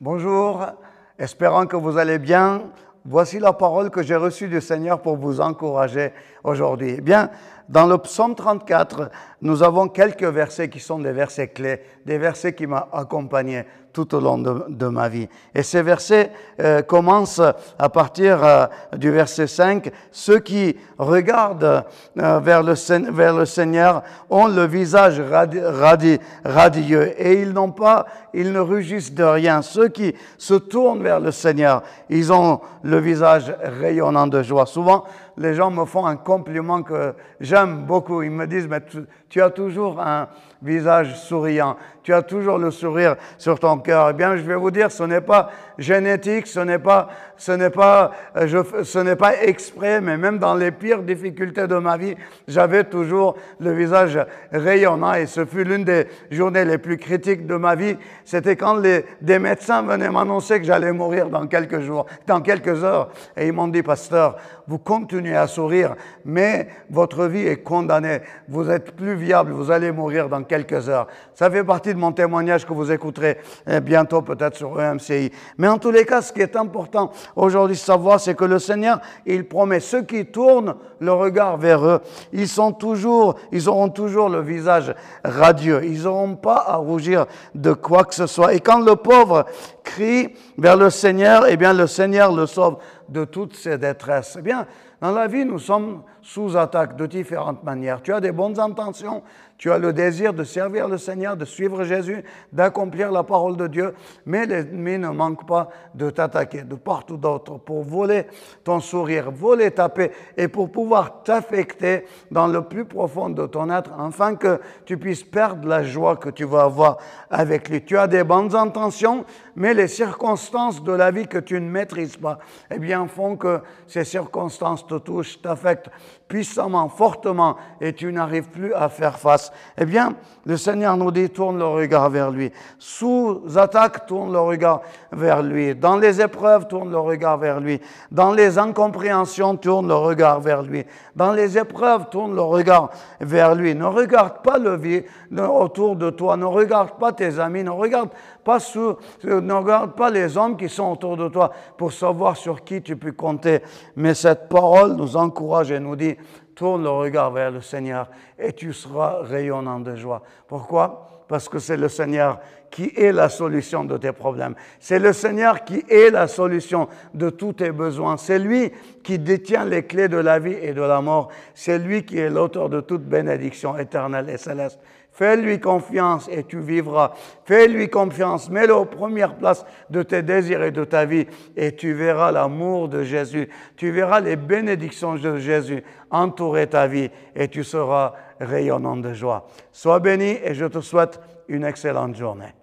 Bonjour, espérant que vous allez bien. Voici la parole que j'ai reçue du Seigneur pour vous encourager aujourd'hui. Eh bien, dans le psaume 34, nous avons quelques versets qui sont des versets clés, des versets qui m'ont accompagné tout au long de, ma vie. Et ces versets euh, commencent à partir euh, du verset 5. Ceux qui regardent euh, vers, le, vers le Seigneur ont le visage radieux et ils n'ont pas, ils ne rugissent de rien. Ceux qui se tournent vers le Seigneur, ils ont le visage rayonnant de joie. Souvent, les gens me font un compliment que j'aime beaucoup. Ils me disent, mais tu, as toujours un visage souriant, tu as toujours le sourire sur ton cœur. Eh bien, je vais vous dire, ce n'est pas génétique, ce n'est pas, ce n'est pas, euh, je, ce n'est pas exprès, mais même dans les pires difficultés de ma vie, j'avais toujours le visage rayonnant et ce fut l'une des journées les plus critiques de ma vie. C'était quand les, des médecins venaient m'annoncer que j'allais mourir dans quelques jours, dans quelques heures. Et ils m'ont dit, pasteur, vous continuez à sourire, mais votre vie est condamnée. Vous êtes plus viable, vous allez mourir dans quelques heures. Ça fait partie de mon témoignage que vous écouterez eh, bientôt peut-être sur EMCI. Mais en tous les cas, ce qui est important aujourd'hui de savoir, c'est que le Seigneur, il promet ceux qui tournent le regard vers eux, ils sont toujours, ils auront toujours le visage radieux. Ils n'auront pas à rougir de quoi que ce soit. Et quand le pauvre crie vers le Seigneur, eh bien, le Seigneur le sauve de toutes ses détresses. Eh bien, dans la vie, nous sommes sous attaque de différentes manières. Tu as des bonnes intentions, tu as le désir de servir le Seigneur, de suivre Jésus, d'accomplir la parole de Dieu, mais l'ennemi ne manque pas de t'attaquer de partout d'autre pour voler ton sourire, voler ta paix et pour pouvoir t'affecter dans le plus profond de ton être, afin que tu puisses perdre la joie que tu vas avoir avec lui. Tu as des bonnes intentions, mais les circonstances de la vie que tu ne maîtrises pas, eh bien, font que ces circonstances te touchent, t'affectent puissamment, fortement, et tu n'arrives plus à faire face, eh bien, le Seigneur nous dit, tourne le regard vers lui. Sous attaque, tourne le regard vers lui. Dans les épreuves, tourne le regard vers lui. Dans les incompréhensions, tourne le regard vers lui. Dans les épreuves, tourne le regard vers lui. Ne regarde pas le vide autour de toi. Ne regarde pas tes amis. Ne regarde pas, sous, ne regarde pas les hommes qui sont autour de toi pour savoir sur qui tu peux compter. Mais cette nous encourage et nous dit, tourne le regard vers le Seigneur et tu seras rayonnant de joie. Pourquoi? Parce que c'est le Seigneur qui est la solution de tes problèmes. C'est le Seigneur qui est la solution de tous tes besoins. C'est lui qui détient les clés de la vie et de la mort. C'est lui qui est l'auteur de toute bénédiction éternelle et céleste. Fais-lui confiance et tu vivras. Fais-lui confiance. Mets-le aux premières places de tes désirs et de ta vie et tu verras l'amour de Jésus. Tu verras les bénédictions de Jésus entourer ta vie et tu seras rayonnant de joie. Sois béni et je te souhaite une excellente journée.